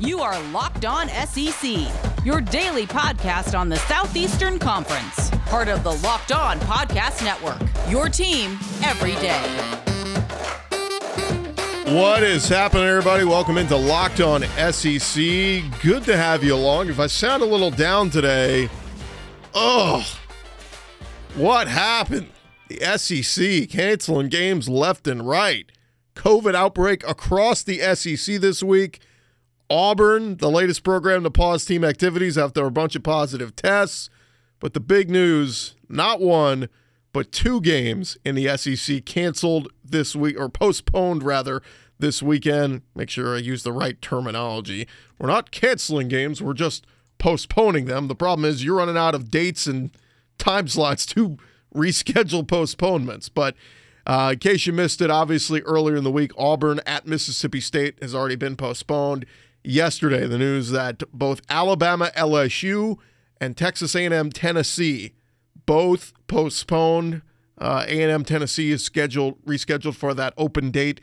You are Locked On SEC, your daily podcast on the Southeastern Conference, part of the Locked On Podcast Network. Your team every day. What is happening, everybody? Welcome into Locked On SEC. Good to have you along. If I sound a little down today, oh, what happened? The SEC canceling games left and right. COVID outbreak across the SEC this week. Auburn, the latest program to pause team activities after a bunch of positive tests. But the big news not one, but two games in the SEC canceled this week, or postponed rather, this weekend. Make sure I use the right terminology. We're not canceling games, we're just postponing them. The problem is you're running out of dates and time slots to reschedule postponements. But uh, in case you missed it, obviously earlier in the week, Auburn at Mississippi State has already been postponed. Yesterday, the news that both Alabama LSU and Texas A&M Tennessee both postponed. Uh, A&M Tennessee is scheduled rescheduled for that open date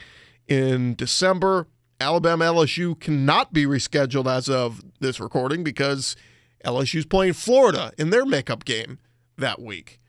in December. Alabama LSU cannot be rescheduled as of this recording because LSU's playing Florida in their makeup game that week.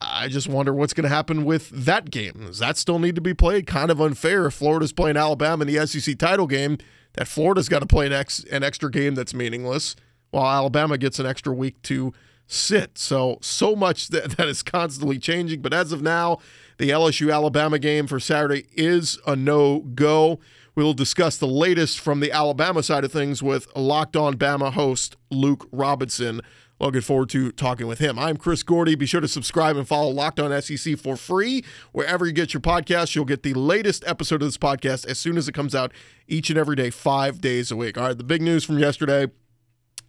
I just wonder what's going to happen with that game. Does that still need to be played? Kind of unfair if Florida's playing Alabama in the SEC title game, that Florida's got to play an, ex, an extra game that's meaningless, while Alabama gets an extra week to sit. So, so much that, that is constantly changing. But as of now, the LSU Alabama game for Saturday is a no go. We will discuss the latest from the Alabama side of things with Locked On Bama host Luke Robinson Looking forward to talking with him. I'm Chris Gordy. Be sure to subscribe and follow Locked On SEC for free. Wherever you get your podcast, you'll get the latest episode of this podcast as soon as it comes out each and every day, five days a week. All right, the big news from yesterday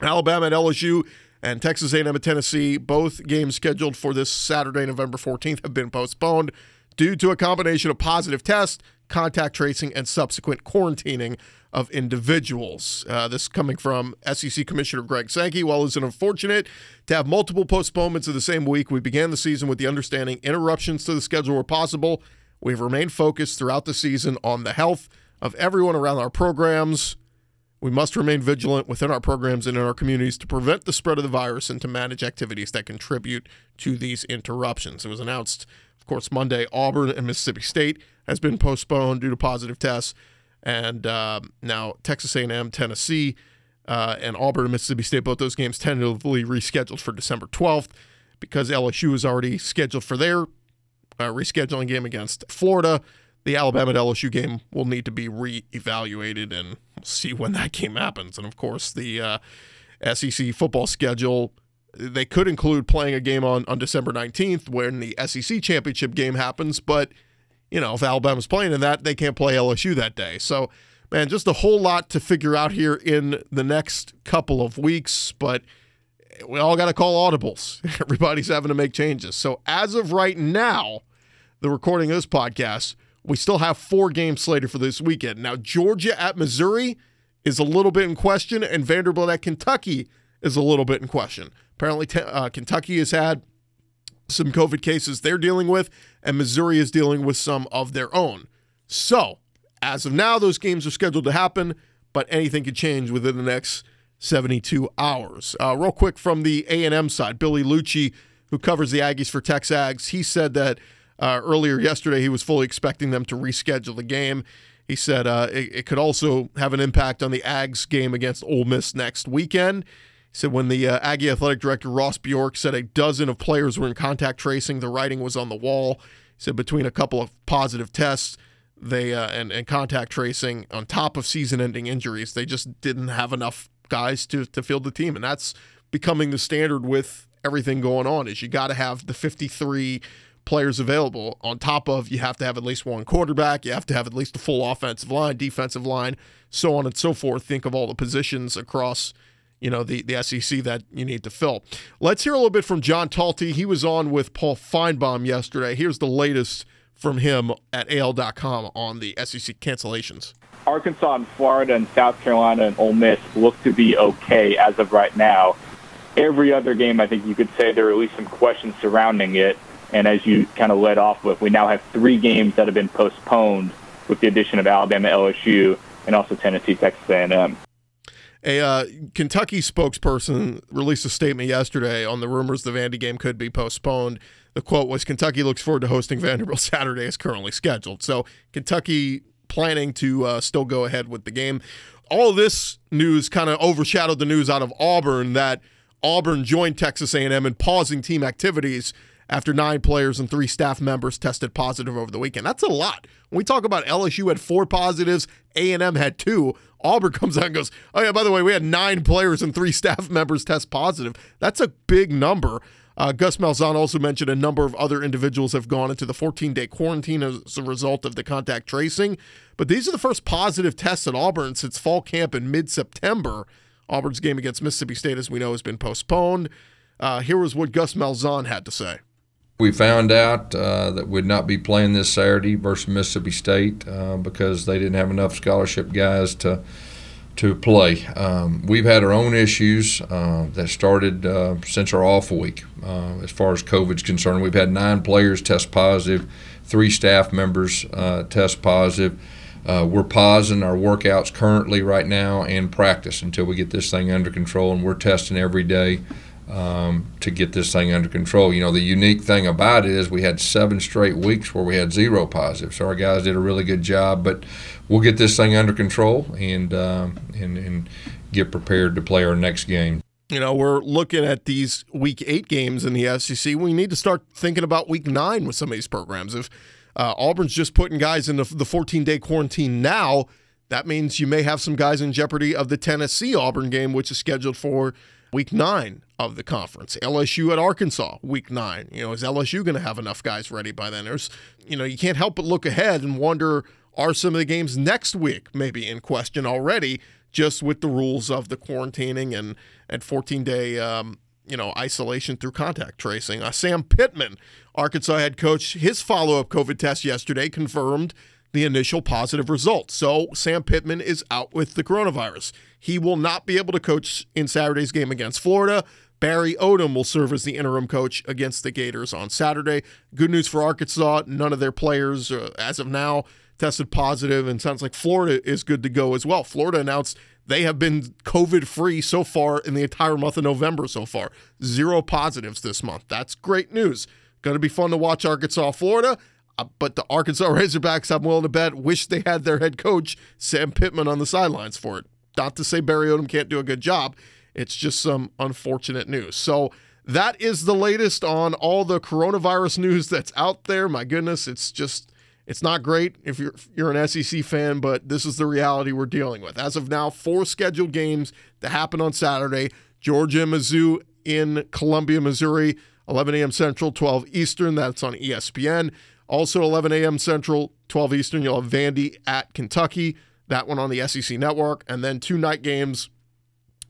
Alabama at LSU and Texas A&M at Tennessee, both games scheduled for this Saturday, November 14th, have been postponed due to a combination of positive tests, contact tracing, and subsequent quarantining of individuals. Uh, this coming from SEC Commissioner Greg Sankey. While it's unfortunate to have multiple postponements of the same week, we began the season with the understanding interruptions to the schedule were possible. We've remained focused throughout the season on the health of everyone around our programs. We must remain vigilant within our programs and in our communities to prevent the spread of the virus and to manage activities that contribute to these interruptions. It was announced, of course, Monday Auburn and Mississippi State has been postponed due to positive tests and uh, now Texas A&M, Tennessee, uh, and Auburn and Mississippi State. Both those games tentatively rescheduled for December 12th because LSU is already scheduled for their uh, rescheduling game against Florida. The Alabama LSU game will need to be reevaluated, and we'll see when that game happens. And of course, the uh, SEC football schedule they could include playing a game on on December 19th when the SEC championship game happens, but you know, if Alabama's playing in that, they can't play LSU that day. So, man, just a whole lot to figure out here in the next couple of weeks, but we all got to call audibles. Everybody's having to make changes. So, as of right now, the recording of this podcast, we still have four games slated for this weekend. Now, Georgia at Missouri is a little bit in question, and Vanderbilt at Kentucky is a little bit in question. Apparently, uh, Kentucky has had some COVID cases they're dealing with, and Missouri is dealing with some of their own. So, as of now, those games are scheduled to happen, but anything could change within the next 72 hours. Uh, real quick from the A&M side, Billy Liucci, who covers the Aggies for Texags, he said that uh, earlier yesterday he was fully expecting them to reschedule the game. He said uh, it, it could also have an impact on the Ags game against Ole Miss next weekend said when the uh, Aggie athletic director Ross Bjork said a dozen of players were in contact tracing, the writing was on the wall. He said between a couple of positive tests, they uh, and and contact tracing on top of season-ending injuries, they just didn't have enough guys to to field the team, and that's becoming the standard with everything going on. Is you got to have the 53 players available on top of you have to have at least one quarterback, you have to have at least a full offensive line, defensive line, so on and so forth. Think of all the positions across you know, the, the SEC that you need to fill. Let's hear a little bit from John Talty. He was on with Paul Finebaum yesterday. Here's the latest from him at AL.com on the SEC cancellations. Arkansas and Florida and South Carolina and Ole Miss look to be okay as of right now. Every other game, I think you could say there are at least some questions surrounding it. And as you kind of led off with, we now have three games that have been postponed with the addition of Alabama, LSU, and also Tennessee, Texas A&M. A uh, Kentucky spokesperson released a statement yesterday on the rumors the Vandy game could be postponed. The quote was Kentucky looks forward to hosting Vanderbilt Saturday as currently scheduled. So Kentucky planning to uh, still go ahead with the game. All this news kind of overshadowed the news out of Auburn that Auburn joined Texas A&M in pausing team activities after nine players and three staff members tested positive over the weekend. That's a lot. When we talk about LSU had four positives, A&M had two. Auburn comes out and goes, "Oh yeah, by the way, we had nine players and three staff members test positive." That's a big number. Uh, Gus Malzahn also mentioned a number of other individuals have gone into the 14-day quarantine as a result of the contact tracing. But these are the first positive tests at Auburn since fall camp in mid-September. Auburn's game against Mississippi State, as we know, has been postponed. Uh, here was what Gus Malzahn had to say. We found out uh, that we'd not be playing this Saturday versus Mississippi State uh, because they didn't have enough scholarship guys to to play. Um, we've had our own issues uh, that started uh, since our off week. Uh, as far as COVID's concerned, we've had nine players test positive, three staff members uh, test positive. we're pausing our workouts currently right now and practice until we get this thing under control, and we're testing every day um, to get this thing under control. You know, the unique thing about it is we had seven straight weeks where we had zero positive. So our guys did a really good job, but we'll get this thing under control and, um, and, and get prepared to play our next game. You know, we're looking at these week eight games in the SEC. We need to start thinking about week nine with some of these programs. If uh, Auburn's just putting guys in the 14 day quarantine now, that means you may have some guys in jeopardy of the Tennessee Auburn game, which is scheduled for week nine of the conference. LSU at Arkansas, week nine. You know, is LSU going to have enough guys ready by then? There's, you know, you can't help but look ahead and wonder are some of the games next week maybe in question already, just with the rules of the quarantining and and 14 day, um, you know, isolation through contact tracing. Uh, Sam Pittman, Arkansas head coach, his follow up COVID test yesterday confirmed the initial positive results. So Sam Pittman is out with the coronavirus. He will not be able to coach in Saturday's game against Florida. Barry Odom will serve as the interim coach against the Gators on Saturday. Good news for Arkansas. None of their players, uh, as of now, tested positive, and sounds like Florida is good to go as well. Florida announced they have been COVID free so far in the entire month of November so far. Zero positives this month. That's great news. Going to be fun to watch Arkansas, Florida. Uh, but the Arkansas Razorbacks, I'm willing to bet, wish they had their head coach, Sam Pittman, on the sidelines for it. Not to say Barry Odom can't do a good job. It's just some unfortunate news. So that is the latest on all the coronavirus news that's out there. My goodness, it's just it's not great if you're if you're an SEC fan, but this is the reality we're dealing with. As of now, four scheduled games to happen on Saturday: Georgia Mizzou in Columbia, Missouri, 11 a.m. Central, 12 Eastern. That's on ESPN. Also, 11 a.m. Central, 12 Eastern. You'll have Vandy at Kentucky. That one on the SEC Network, and then two night games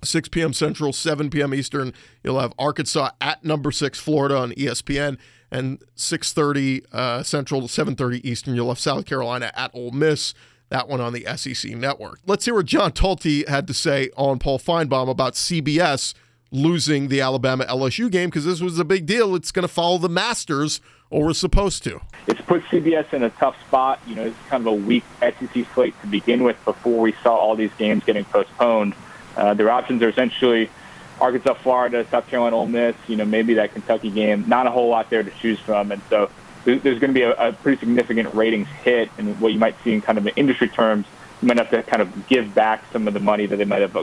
6 p.m. Central, 7 p.m. Eastern. You'll have Arkansas at number six Florida on ESPN, and 6:30 uh, Central, 7:30 Eastern. You'll have South Carolina at Ole Miss. That one on the SEC Network. Let's hear what John Talty had to say on Paul Finebaum about CBS losing the Alabama LSU game because this was a big deal. It's going to follow the Masters, or was supposed to. It's put CBS in a tough spot. You know, it's kind of a weak SEC slate to begin with before we saw all these games getting postponed. Uh, their options are essentially Arkansas, Florida, South Carolina, Ole Miss. You know, maybe that Kentucky game. Not a whole lot there to choose from, and so there's going to be a, a pretty significant ratings hit. And what you might see in kind of industry terms, you might have to kind of give back some of the money that they might have.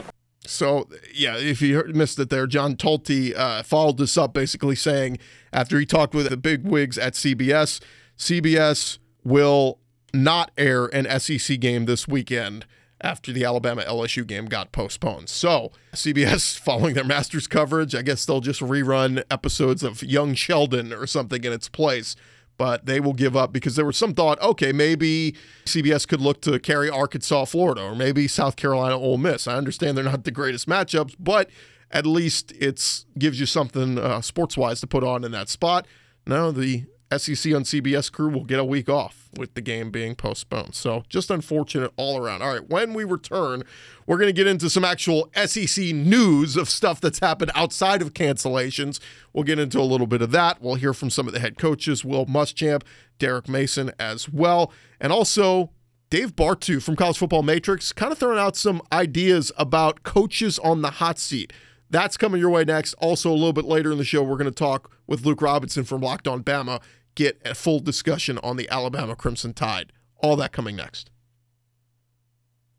So, yeah, if you missed it there, John Talty uh, followed this up basically saying after he talked with the big wigs at CBS, CBS will not air an SEC game this weekend after the Alabama LSU game got postponed. So, CBS, following their Masters coverage, I guess they'll just rerun episodes of Young Sheldon or something in its place. But they will give up because there was some thought, okay, maybe CBS could look to carry Arkansas, Florida, or maybe South Carolina, Ole Miss. I understand they're not the greatest matchups, but at least it's gives you something uh, sports wise to put on in that spot. No, the SEC on CBS crew will get a week off with the game being postponed. So just unfortunate all around. All right, when we return, we're going to get into some actual SEC news of stuff that's happened outside of cancellations. We'll get into a little bit of that. We'll hear from some of the head coaches, Will Muschamp, Derek Mason as well. And also, Dave Bartoo from College Football Matrix kind of throwing out some ideas about coaches on the hot seat. That's coming your way next. Also, a little bit later in the show, we're going to talk with Luke Robinson from Locked On Bama, get a full discussion on the Alabama Crimson Tide. All that coming next.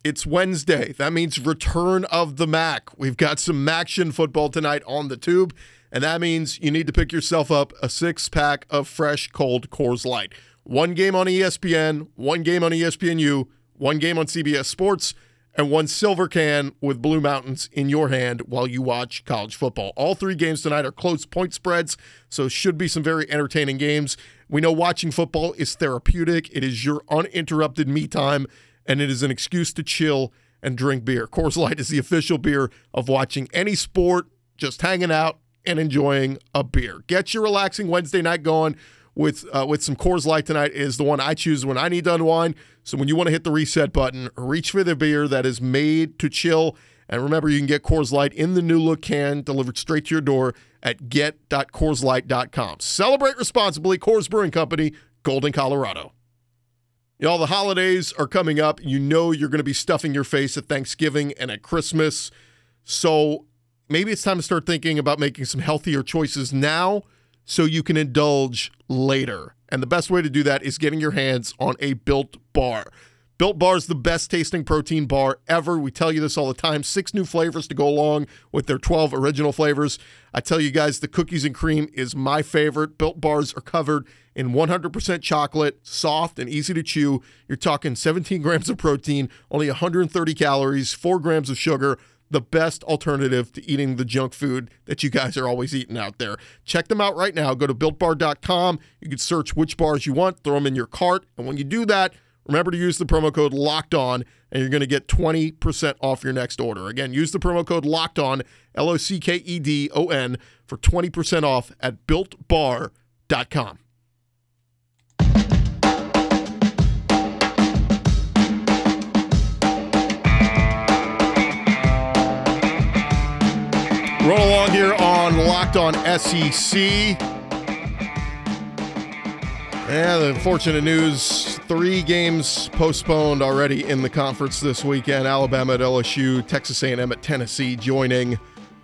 It's Wednesday. That means return of the MAC. We've got some action football tonight on the tube, and that means you need to pick yourself up a six pack of fresh, cold Coors Light. One game on ESPN, one game on ESPNU, one game on CBS Sports, and one silver can with Blue Mountains in your hand while you watch college football. All three games tonight are close point spreads, so should be some very entertaining games. We know watching football is therapeutic. It is your uninterrupted me time, and it is an excuse to chill and drink beer. Coors Light is the official beer of watching any sport, just hanging out and enjoying a beer. Get your relaxing Wednesday night going with uh, with some Coors Light tonight is the one I choose when I need to unwind. So when you want to hit the reset button, reach for the beer that is made to chill. And remember, you can get Coors Light in the new look can delivered straight to your door at get.coorslight.com. Celebrate responsibly. Coors Brewing Company, Golden, Colorado. Y'all, the holidays are coming up. You know you're going to be stuffing your face at Thanksgiving and at Christmas. So maybe it's time to start thinking about making some healthier choices now so you can indulge later. And the best way to do that is getting your hands on a built bar. Built Bar is the best tasting protein bar ever. We tell you this all the time. Six new flavors to go along with their 12 original flavors. I tell you guys, the cookies and cream is my favorite. Built Bars are covered in 100% chocolate, soft and easy to chew. You're talking 17 grams of protein, only 130 calories, 4 grams of sugar the best alternative to eating the junk food that you guys are always eating out there. Check them out right now. Go to builtbar.com. You can search which bars you want, throw them in your cart. And when you do that, remember to use the promo code locked on and you're going to get 20% off your next order. Again, use the promo code locked on, L O C K E D O N, for 20% off at builtbar.com. Roll along here on Locked On SEC. Yeah, the unfortunate news three games postponed already in the conference this weekend. Alabama at LSU, Texas A&M at Tennessee joining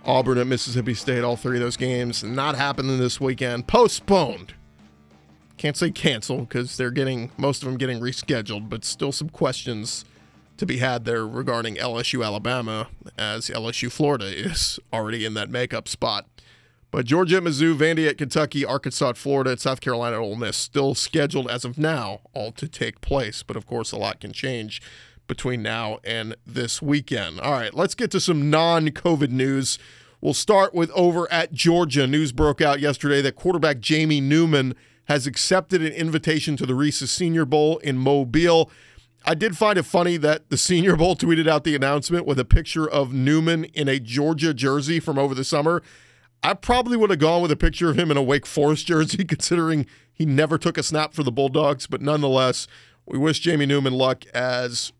Auburn at Mississippi State. All three of those games not happening this weekend. Postponed. Can't say cancel because they're getting most of them getting rescheduled, but still some questions to be had there regarding LSU Alabama, as LSU Florida is already in that makeup spot. But Georgia at Mizzou, Vandy at Kentucky, Arkansas at Florida, and South Carolina at Ole Miss still scheduled as of now, all to take place. But of course, a lot can change between now and this weekend. All right, let's get to some non COVID news. We'll start with over at Georgia. News broke out yesterday that quarterback Jamie Newman has accepted an invitation to the Reese's Senior Bowl in Mobile. I did find it funny that the Senior Bowl tweeted out the announcement with a picture of Newman in a Georgia jersey from over the summer. I probably would have gone with a picture of him in a Wake Forest jersey, considering he never took a snap for the Bulldogs. But nonetheless, we wish Jamie Newman luck as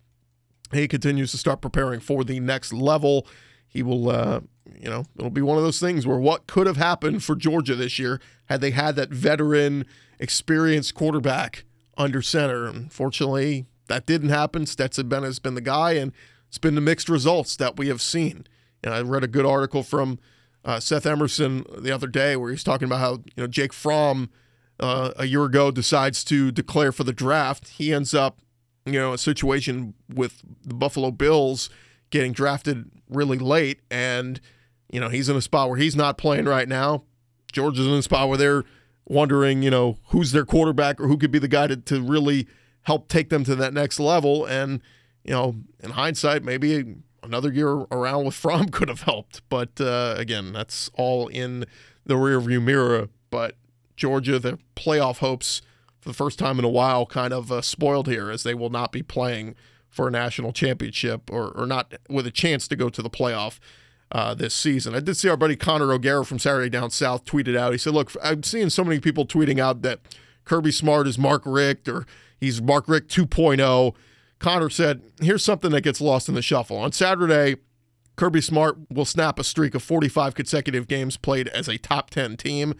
he continues to start preparing for the next level. He will, uh, you know, it'll be one of those things where what could have happened for Georgia this year had they had that veteran, experienced quarterback under center. Unfortunately, that didn't happen. Stetson Bennett has been the guy, and it's been the mixed results that we have seen. And I read a good article from uh, Seth Emerson the other day where he's talking about how you know Jake Fromm uh, a year ago decides to declare for the draft. He ends up you know a situation with the Buffalo Bills getting drafted really late, and you know he's in a spot where he's not playing right now. Georgia's in a spot where they're wondering, you know, who's their quarterback or who could be the guy to, to really help take them to that next level. And, you know, in hindsight, maybe another year around with Fromm could have helped. But uh, again, that's all in the rearview mirror. But Georgia, their playoff hopes for the first time in a while kind of uh, spoiled here as they will not be playing for a national championship or, or not with a chance to go to the playoff. Uh, this season. I did see our buddy Connor O'Gara from Saturday Down South tweeted out. He said, "Look, I'm seeing so many people tweeting out that Kirby Smart is Mark Richt or He's Mark Richt 2.0. Connor said, here's something that gets lost in the shuffle. On Saturday, Kirby Smart will snap a streak of 45 consecutive games played as a top 10 team.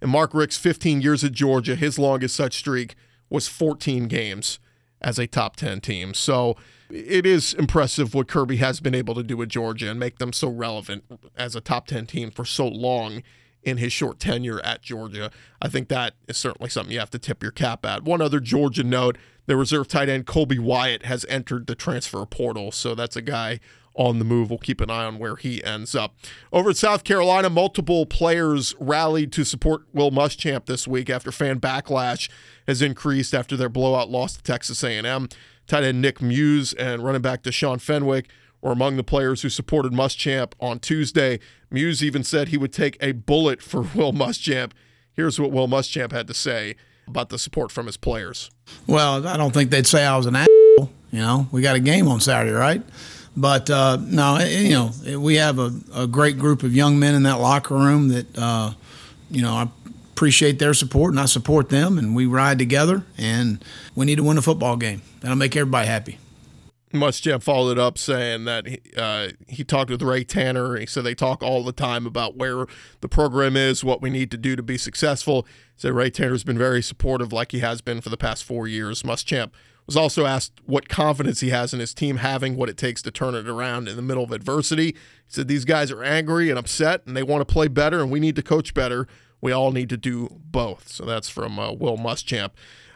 And Mark Richt's 15 years at Georgia, his longest such streak was 14 games. as a top 10 team. So it is impressive what Kirby has been able to do with Georgia and make them so relevant as a top 10 team for so long in his short tenure at Georgia. I think that is certainly something you have to tip your cap at. One other Georgia note the reserve tight end Colby Wyatt has entered the transfer portal. So that's a guy on the move. We'll keep an eye on where he ends up. Over at South Carolina, multiple players rallied to support Will Muschamp this week after fan backlash has increased after their blowout loss to Texas A&M. Tight end Nick Muse and running back Deshaun Fenwick were among the players who supported Muschamp on Tuesday. Muse even said he would take a bullet for Will Muschamp. Here's what Will Muschamp had to say about the support from his players. Well, I don't think they'd say I was an asshole. You know, we got a game on Saturday, right? But uh, no, you know, we have a, a, great group of young men in that locker room that, uh, you know, I appreciate their support and I support them, and we ride together. And we need to win a football game. That'll make everybody happy. Muschamp followed up saying that he, uh, he talked with Ray Tanner. He said they talk all the time about where the program is, what we need to do to be successful. He said Ray Tanner's been very supportive, like he has been for the past four years. Muschamp was also asked what confidence he has in his team having what it takes to turn it around in the middle of adversity. He said these guys are angry and upset, and they want to play better, and we need to coach better. We all need to do both. So that's from uh, Will Muschamp.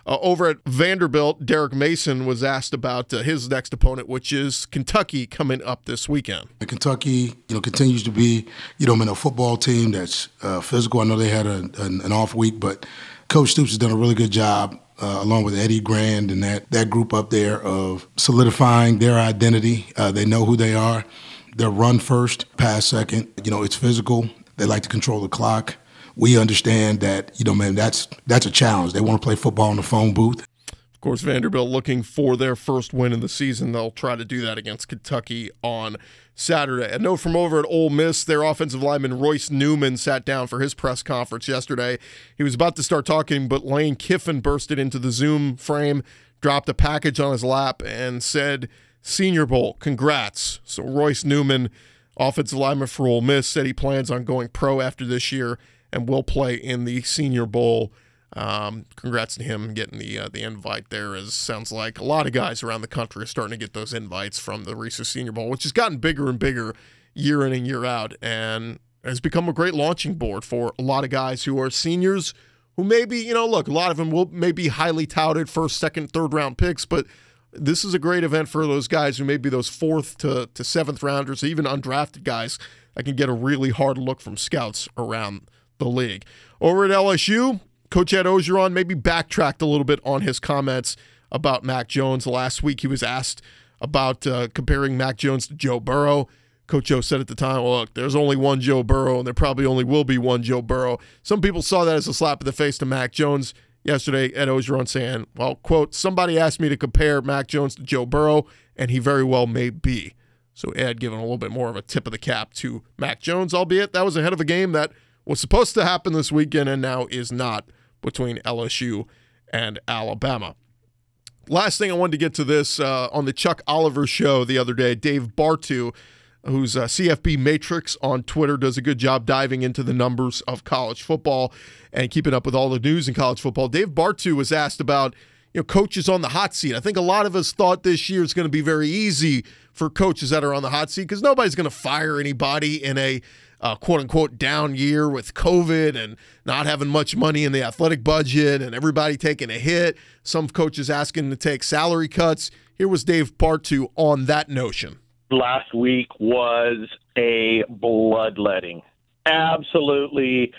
Uh, over at Vanderbilt, Derek Mason was asked about uh, his next opponent, which is Kentucky coming up this weekend. Kentucky, you know, continues to be, you know, I mean, a football team that's uh, physical. I know they had a, an, an, off week, but Coach Stoops has done a really good job, uh, along with Eddie Gran and that that group up there, of solidifying their identity. Uh, they know who they are. They're run first, pass second. You know, it's physical. They like to control the clock we understand that you know, man, that's that's a challenge. They want to play football in the phone booth. Of course, Vanderbilt looking for their first win in the season. They'll try to do that against Kentucky on Saturday. A note from over at Ole Miss, their offensive lineman Royce Newman sat down for his press conference yesterday. He was about to start talking, but Lane Kiffin bursted into the Zoom frame, dropped a package on his lap, and said, Senior Bowl, congrats. So Royce Newman, offensive lineman for Ole Miss, said he plans on going pro after this year and will play in the Senior Bowl. Um, congrats to him getting the uh, the invite there. As sounds like a lot of guys around the country are starting to get those invites from the Reese's Senior Bowl, which has gotten bigger and bigger year in and year out, and has become a great launching board for a lot of guys who are seniors. Who maybe you know, look, a lot of them will maybe highly touted first, second, third round picks, but this is a great event for those guys who may be those fourth to, to seventh rounders, even undrafted guys that can get a really hard look from scouts around the league. Over at LSU, Coach Ed Orgeron maybe backtracked a little bit on his comments about Mac Jones. Last week, he was asked about uh, comparing Mac Jones to Joe Burrow. Coach O said at the time, well, look, there's only one Joe Burrow, and there probably only will be one Joe Burrow. Some people saw that as a slap in the face to Mac Jones yesterday. Ed Orgeron saying, well, quote, somebody asked me to compare Mac Jones to Joe Burrow, and he very well may be. So Ed giving a little bit more of a tip of the cap to Mac Jones, albeit that was ahead of a game that – was supposed to happen this weekend and now is not between LSU and Alabama. Last thing I wanted to get to this uh, on the Chuck Oliver show the other day, Dave Bartoo, who's CFB Matrix on Twitter, does a good job diving into the numbers of college football and keeping up with all the news in college football. Dave Bartoo was asked about you know coaches on the hot seat. I think a lot of us thought this year is going to be very easy for coaches that are on the hot seat because nobody's going to fire anybody in a uh, quote unquote down year with COVID and not having much money in the athletic budget and everybody taking a hit. Some coaches asking to take salary cuts. Here was Dave Bartoo on that notion. Last week was a bloodletting. Absolutely.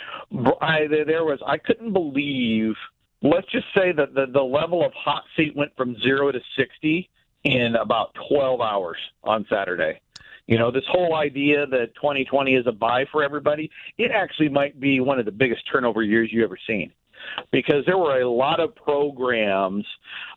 I, there was, I couldn't believe, let's just say that the, the level of hot seat went from zero to 60 in about 12 hours on Saturday. You know, this whole idea that 2020 is a buy for everybody, it actually might be one of the biggest turnover years you've ever seen because there were a lot of programs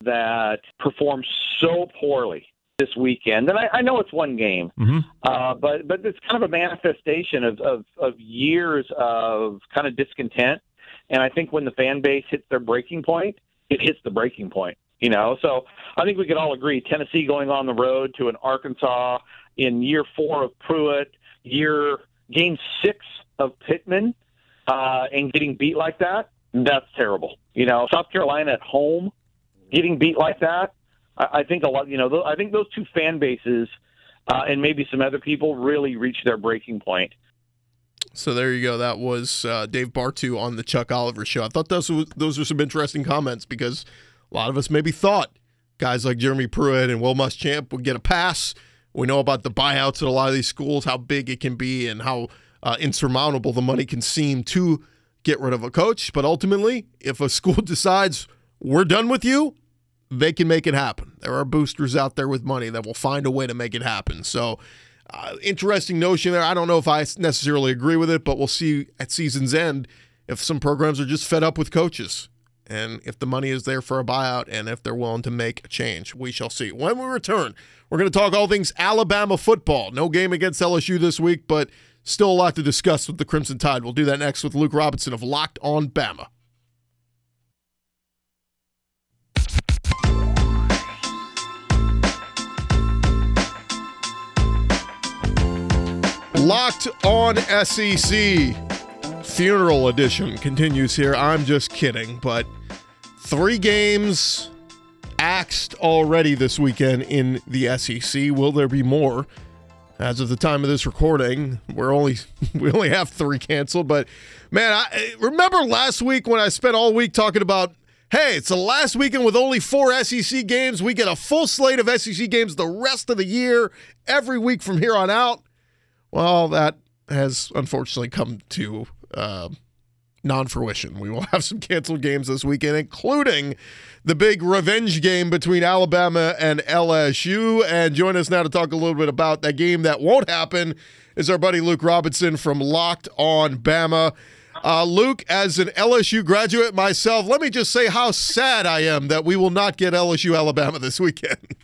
that performed so poorly this weekend. And I, I know it's one game, mm-hmm. uh, but but it's kind of a manifestation of, of, of years of kind of discontent. And I think when the fan base hits their breaking point, it hits the breaking point. You know, so I think we could all agree Tennessee going on the road to an Arkansas in year four of Pruitt, year game six of Pittman, uh, and getting beat like that, that's terrible. You know, South Carolina at home, getting beat like that, I, I think a lot. You know, th- I think those two fan bases uh, and maybe some other people really reached their breaking point. So there you go. That was uh, Dave Bartoo on the Chuck Oliver show. I thought those those were some interesting comments because a lot of us maybe thought guys like Jeremy Pruitt and Will Muschamp would get a pass. We know about the buyouts at a lot of these schools, how big it can be, and how uh, insurmountable the money can seem to get rid of a coach. But ultimately, if a school decides we're done with you, they can make it happen. There are boosters out there with money that will find a way to make it happen. So, uh, interesting notion there. I don't know if I necessarily agree with it, but we'll see at season's end if some programs are just fed up with coaches and if the money is there for a buyout and if they're willing to make a change. We shall see. When we return, we're going to talk all things Alabama football. No game against LSU this week, but still a lot to discuss with the Crimson Tide. We'll do that next with Luke Robinson of Locked on Bama. Locked on SEC funeral edition continues here. I'm just kidding, but three games axed already this weekend in the SEC. Will there be more? As of the time of this recording, we're only we only have three canceled. But man, I remember last week when I spent all week talking about hey, it's the last weekend with only four SEC games. We get a full slate of SEC games the rest of the year, every week from here on out. Well, that has unfortunately come to uh, non fruition. We will have some canceled games this weekend, including the big revenge game between Alabama and LSU. And join us now to talk a little bit about that game that won't happen is our buddy Luke Robinson from Locked on Bama. Uh, Luke, as an LSU graduate myself, let me just say how sad I am that we will not get LSU Alabama this weekend.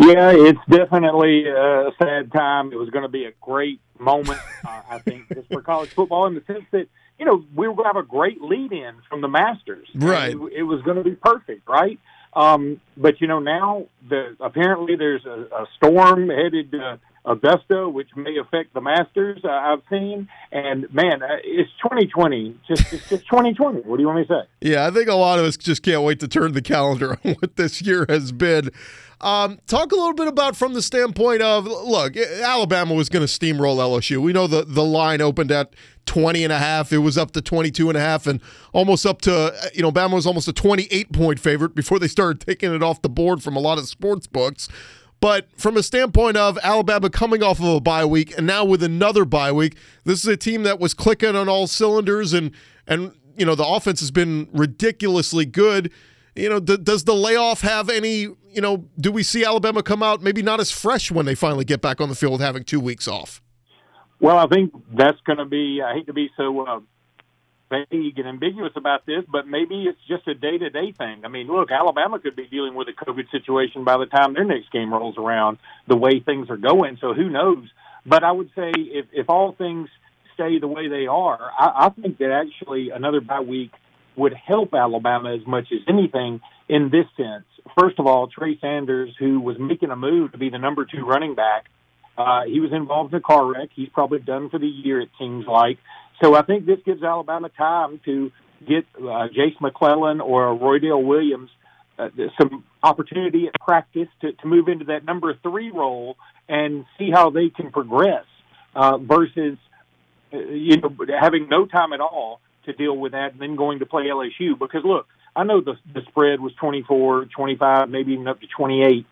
Yeah, it's definitely a sad time. It was going to be a great moment, uh, I think, just for college football in the sense that you know we were going to have a great lead in from the Masters. Right. It, it was going to be perfect, right? Um, but you know now the apparently there's a, a storm headed to Augusta, which may affect the Masters. Uh, I've seen, and man, uh, it's 2020. Just it's just 2020. What do you want me to say? Yeah, I think a lot of us just can't wait to turn the calendar on what this year has been. Um, talk a little bit about from the standpoint of look, Alabama was going to steamroll LSU. We know the the line opened at 20 and a half. It was up to 22 and a half and almost up to you know Bama was almost a 28 point favorite before they started taking it off the board from a lot of sports books. But from a standpoint of Alabama coming off of a bye week and now with another bye week, this is a team that was clicking on all cylinders and and you know the offense has been ridiculously good you know, th- does the layoff have any, you know, do we see Alabama come out maybe not as fresh when they finally get back on the field having two weeks off? Well, I think that's going to be, I hate to be so uh, vague and ambiguous about this, but maybe it's just a day to day thing. I mean, look, Alabama could be dealing with a COVID situation by the time their next game rolls around, the way things are going. So who knows? But I would say if, if all things stay the way they are, I, I think that actually another bye week would help Alabama as much as anything in this sense. First of all, Trey Sanders, who was making a move to be the number two running back, uh, he was involved in a car wreck. He's probably done for the year, it seems like. So I think this gives Alabama time to get uh, Jase McClellan or Roydell Williams uh, some opportunity at practice to, to move into that number three role and see how they can progress uh, versus uh, you know having no time at all to deal with that and then going to play LSU because look, I know the the spread was 24, 25, maybe even up to 28.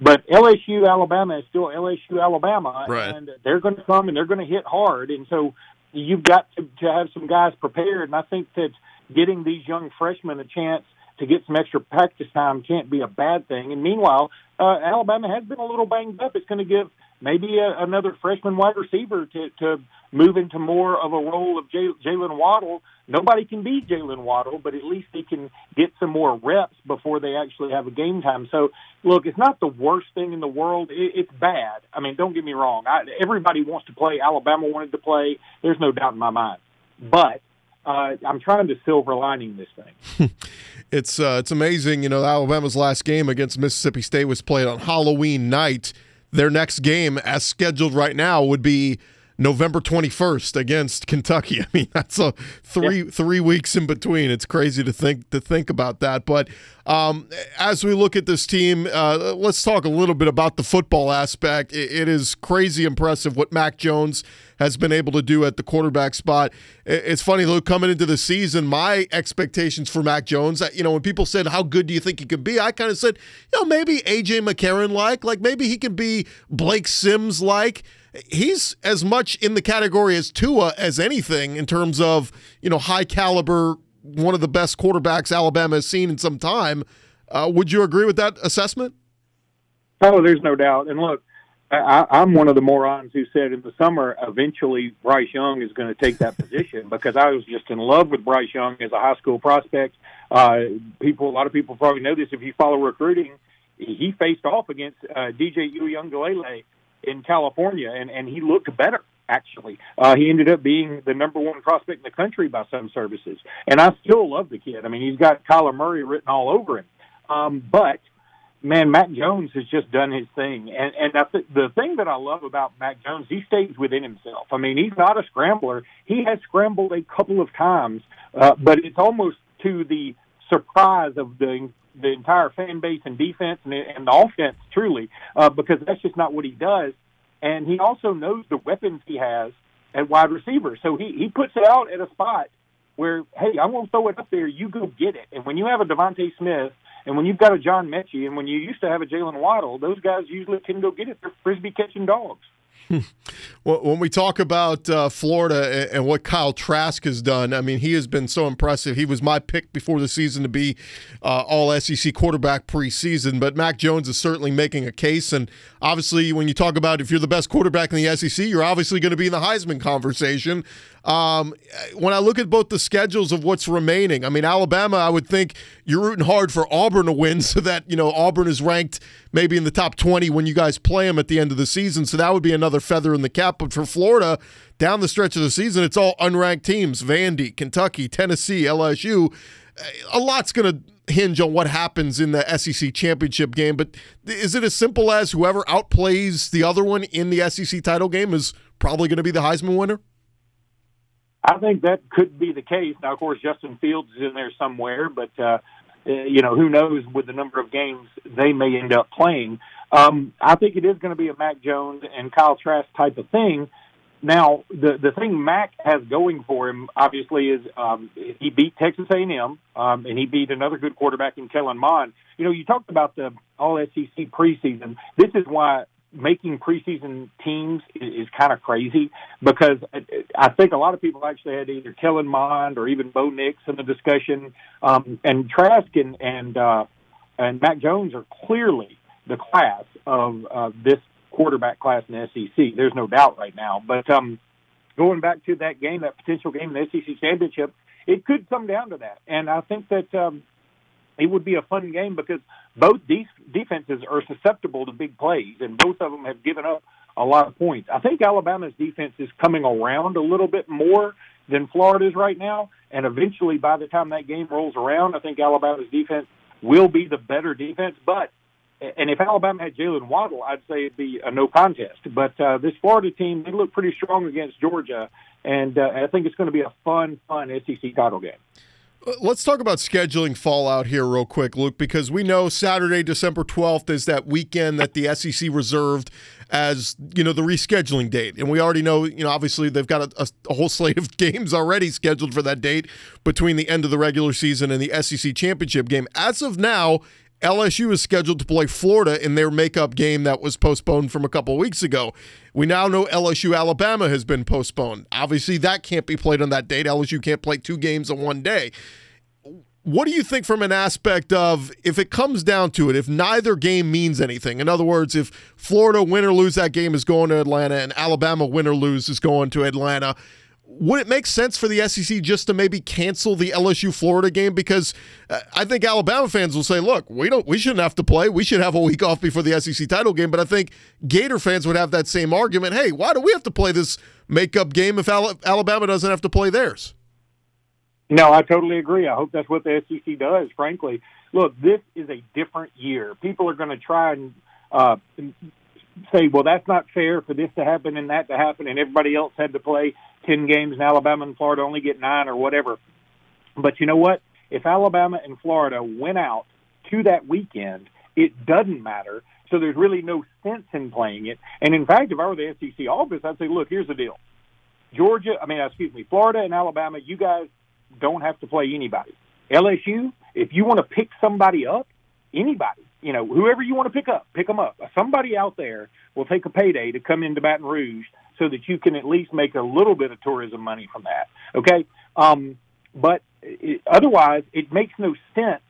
But LSU Alabama is still LSU Alabama right. and they're going to come and they're going to hit hard and so you've got to, to have some guys prepared and I think that getting these young freshmen a chance to get some extra practice time can't be a bad thing. And meanwhile, uh, Alabama has been a little banged up. It's going to give maybe a, another freshman wide receiver to, to move into more of a role of Jaylen Waddle. Nobody can beat Jaylen Waddle, but at least he can get some more reps before they actually have a game time. So, look, it's not the worst thing in the world. It, it's bad. I mean, don't get me wrong. I, everybody wants to play. Alabama wanted to play. There's no doubt in my mind. But uh, I'm trying to silver lining this thing. it's uh, it's amazing. You know, Alabama's last game against Mississippi State was played on Halloween night. Their next game, as scheduled right now, would be November 21st against Kentucky. I mean, that's a three yeah. three weeks in between. It's crazy to think to think about that. But um, as we look at this team, uh, let's talk a little bit about the football aspect. it, it is crazy impressive what Mac Jones has been able to do at the quarterback spot. It's funny, Luke, coming into the season, my expectations for Mac Jones, you know, when people said, How good do you think he could be? I kind of said, you know, maybe AJ McCarron like, like maybe he can be Blake Sims like he's as much in the category as Tua as anything in terms of you know high caliber, one of the best quarterbacks Alabama has seen in some time. Uh, would you agree with that assessment? Oh, there's no doubt. And look, I, I'm one of the morons who said in the summer eventually Bryce Young is going to take that position because I was just in love with Bryce Young as a high school prospect. Uh, people, a lot of people probably know this if you follow recruiting. He faced off against uh, DJ Uiagalelei in California, and and he looked better. Actually, uh, he ended up being the number one prospect in the country by some services, and I still love the kid. I mean, he's got Kyler Murray written all over him. Um, but man, Mac Jones has just done his thing, and and I th- the thing that I love about Mac Jones, he stays within himself. I mean, he's not a scrambler. He has scrambled a couple of times, uh, but it's almost to the surprise of the the entire fan base and defense and, and the offense truly uh, because that's just not what he does. And he also knows the weapons he has at wide receiver. So he, he puts it out at a spot where, hey, I'm going to throw it up there. You go get it. And when you have a DeVonta Smith and when you've got a John Metchie and when you used to have a Jaylen Waddle, those guys usually can go get it. They're frisbee catching dogs. When we talk about uh, Florida and what Kyle Trask has done, I mean, he has been so impressive. He was my pick before the season to be uh, all SEC quarterback preseason, but Mac Jones is certainly making a case. And obviously, when you talk about if you're the best quarterback in the SEC, you're obviously going to be in the Heisman conversation. Um, when I look at both the schedules of what's remaining, I mean, Alabama, I would think you're rooting hard for Auburn to win so that, you know, Auburn is ranked maybe in the top 20 when you guys play them at the end of the season. So that would be another feather in the cap. But for Florida, down the stretch of the season, it's all unranked teams Vandy, Kentucky, Tennessee, LSU. A lot's going to hinge on what happens in the SEC championship game. But is it as simple as whoever outplays the other one in the SEC title game is probably going to be the Heisman winner? I think that could be the case. Now, of course, Justin Fields is in there somewhere, but uh, uh, you know who knows with the number of games they may end up playing. Um, I think it is going to be a Mac Jones and Kyle Trask type of thing. Now, the the thing Mac has going for him, obviously, is um, he beat Texas A&M, um, and he beat another good quarterback in Kellen Mond. You know, you talked about the All SEC preseason. This is why making preseason teams is, is kind of crazy because I think a lot of people actually had either Kellen Mond or even Bo Nix in the discussion. Um, and Trask and and, uh, and Mac Jones are clearly the class of uh, this quarterback class in the SEC. There's no doubt right now. But um, going back to that game, that potential game in the SEC championship, it could come down to that. And I think that um, it would be a fun game because both these defenses are susceptible to big plays, and both of them have given up a lot of points. I think Alabama's defense is coming around a little bit more than Florida's right now, and eventually, by the time that game rolls around, I think Alabama's defense will be the better defense. But and if Alabama had Jaylen Waddle, I'd say it'd be a no contest. But uh, this Florida team, they look pretty strong against Georgia, and uh, I think it's going to be a fun, fun SEC title game. Uh, let's talk about scheduling fallout here, real quick, Luke, because we know Saturday, December 12th is that weekend that the SEC reserved as, you know, the rescheduling date. And we already know, you know, obviously they've got a, a, whole slate of games already scheduled for that date between the end of the regular season and the SEC championship game. As of now, LSU is scheduled to play Florida in their makeup game that was postponed from a couple weeks ago. We now know LSU Alabama has been postponed. Obviously, that can't be played on that date. LSU can't play two games in one day. What do you think from an aspect of if it comes down to it, if neither game means anything? In other words, if Florida win or lose that game is going to Atlanta and Alabama win or lose is going to Atlanta, would it make sense for the SEC just to maybe cancel the LSU Florida game? Because uh, I think Alabama fans will say, "Look, we don't, we shouldn't have to play. We should have a week off before the SEC title game." But I think Gator fans would have that same argument. Hey, why do we have to play this makeup game if Alabama doesn't have to play theirs? No, I totally agree. I hope that's what the SEC does. Frankly, look, this is a different year. People are going to try and uh, say, well, that's not fair for this to happen and that to happen, and everybody else had to play ten games, and Alabama and Florida only get nine or whatever. But you know what? If Alabama and Florida went out to that weekend, it doesn't matter. So there's really no sense in playing it. And in fact, if I were the SEC office, I'd say, look, here's the deal. Georgia, I mean, excuse me, Florida and Alabama, you guys don't have to play anybody. LSU, if you want to pick somebody up, anybody, you know, whoever you want to pick up, pick them up. Somebody out there will take a payday to come into Baton Rouge so that you can at least make a little bit of tourism money from that. Okay, um, but it, otherwise, it makes no sense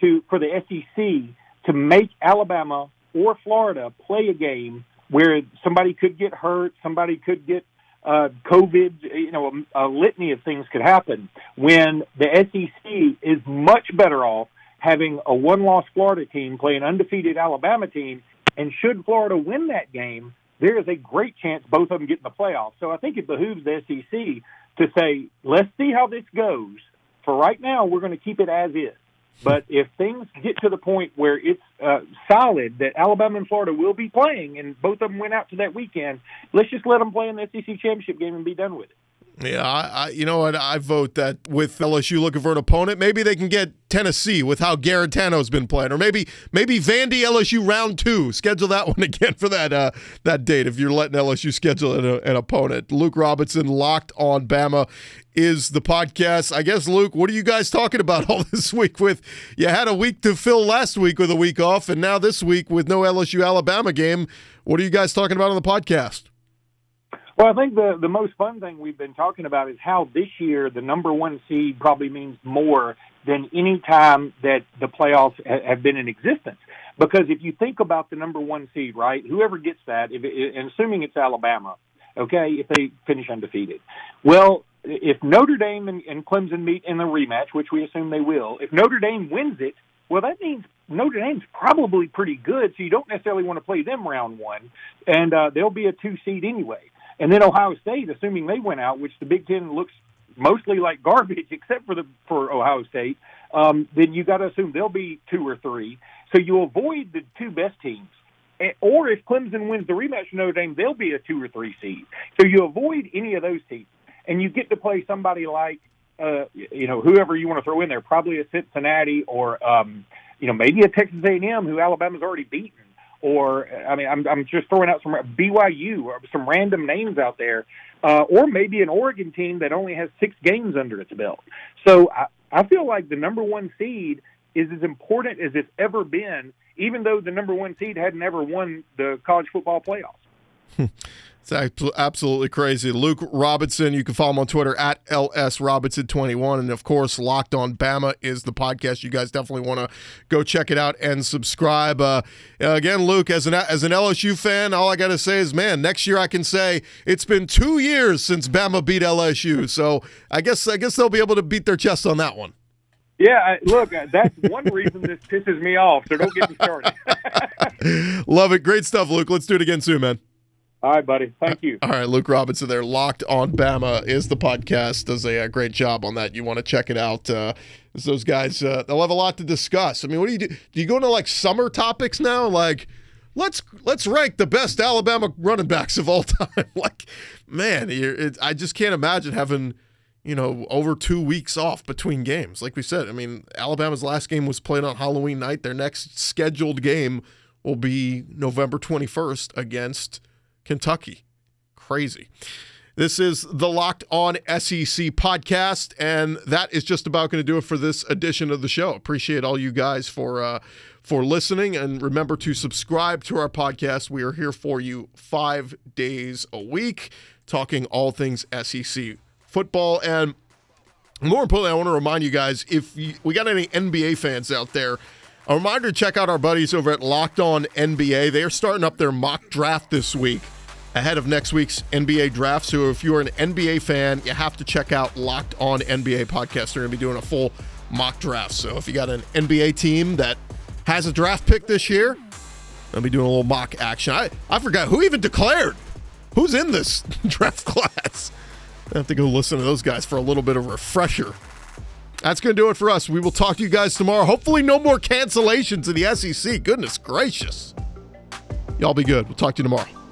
to for the SEC to make Alabama or Florida play a game where somebody could get hurt, somebody could get uh, COVID, you know, a, a litany of things could happen when the SEC is much better off having a one-loss Florida team play an undefeated Alabama team, and should Florida win that game, there is a great chance both of them get in the playoffs. So I think it behooves the SEC to say, let's see how this goes. For right now, we're going to keep it as is. But if things get to the point where it's uh, solid that Alabama and Florida will be playing, and both of them went out to that weekend, let's just let them play in the SEC championship game and be done with it. Yeah, I, I, you know what? I vote that with LSU looking for an opponent, maybe they can get Tennessee with how Guarantano's been playing, or maybe maybe Vandy LSU round two. Schedule that one again for that uh, that date if you're letting LSU schedule an, an opponent. Luke Robinson locked on Bama is the podcast. I guess Luke, what are you guys talking about all this week? With you had a week to fill last week with a week off, and now this week with no LSU Alabama game. What are you guys talking about on the podcast? Well, I think the the most fun thing we've been talking about is how this year the number one seed probably means more than any time that the playoffs ha- have been in existence. Because if you think about the number one seed, right, whoever gets that, if and assuming it's Alabama, okay, if they finish undefeated, well, if Notre Dame and, and Clemson meet in the rematch, which we assume they will, if Notre Dame wins it, well, that means Notre Dame's probably pretty good, so you don't necessarily want to play them round one, and uh, they'll be a two seed anyway. And then Ohio State, assuming they went out, which the Big Ten looks mostly like garbage, except for the for Ohio State, um, then you got to assume they'll be two or three. So you avoid the two best teams. Or if Clemson wins the rematch with Notre Dame, they'll be a two or three seed. So you avoid any of those teams, and you get to play somebody like, uh, you know, whoever you want to throw in there, probably a Cincinnati or, um, you know, maybe a Texas A&M who Alabama's already beaten or I mean, I'm I'm just throwing out some BYU or some random names out there, uh, or maybe an Oregon team that only has six games under its belt. So I, I feel like the number one seed is as important as it's ever been, even though the number one seed hadn't ever won the college football playoffs. It's absolutely crazy. Luke Robinson, you can follow him on Twitter at LSRobinson21. And of course, Locked on Bama is the podcast. You guys definitely want to go check it out and subscribe. Uh, again, Luke, as an, as an LSU fan, all I got to say is, man, next year I can say it's been two years since Bama beat LSU. So I guess, I guess they'll be able to beat their chest on that one. Yeah, look, that's one reason this pisses me off. So don't get me started. Love it. Great stuff, Luke. Let's do it again soon, man. All right, buddy. Thank you. All right, Luke Robinson there. Locked on Bama is the podcast. Does a, a great job on that. You want to check it out. Uh, those guys, uh, they'll have a lot to discuss. I mean, what do you do? Do you go into like summer topics now? Like, let's let's rank the best Alabama running backs of all time. like, man, it, I just can't imagine having you know over two weeks off between games. Like we said, I mean, Alabama's last game was played on Halloween night. Their next scheduled game will be November twenty first against. Kentucky. Crazy. This is the Locked On SEC podcast, and that is just about going to do it for this edition of the show. Appreciate all you guys for uh, for listening, and remember to subscribe to our podcast. We are here for you five days a week, talking all things SEC football, and more importantly, I want to remind you guys if you, we got any NBA fans out there. A reminder to check out our buddies over at Locked On NBA. They are starting up their mock draft this week ahead of next week's NBA draft. So if you're an NBA fan, you have to check out Locked On NBA podcast. They're going to be doing a full mock draft. So if you got an NBA team that has a draft pick this year, they'll be doing a little mock action. I, I forgot who even declared who's in this draft class. I have to go listen to those guys for a little bit of refresher. That's going to do it for us. We will talk to you guys tomorrow. Hopefully, no more cancellations in the SEC. Goodness gracious. Y'all be good. We'll talk to you tomorrow.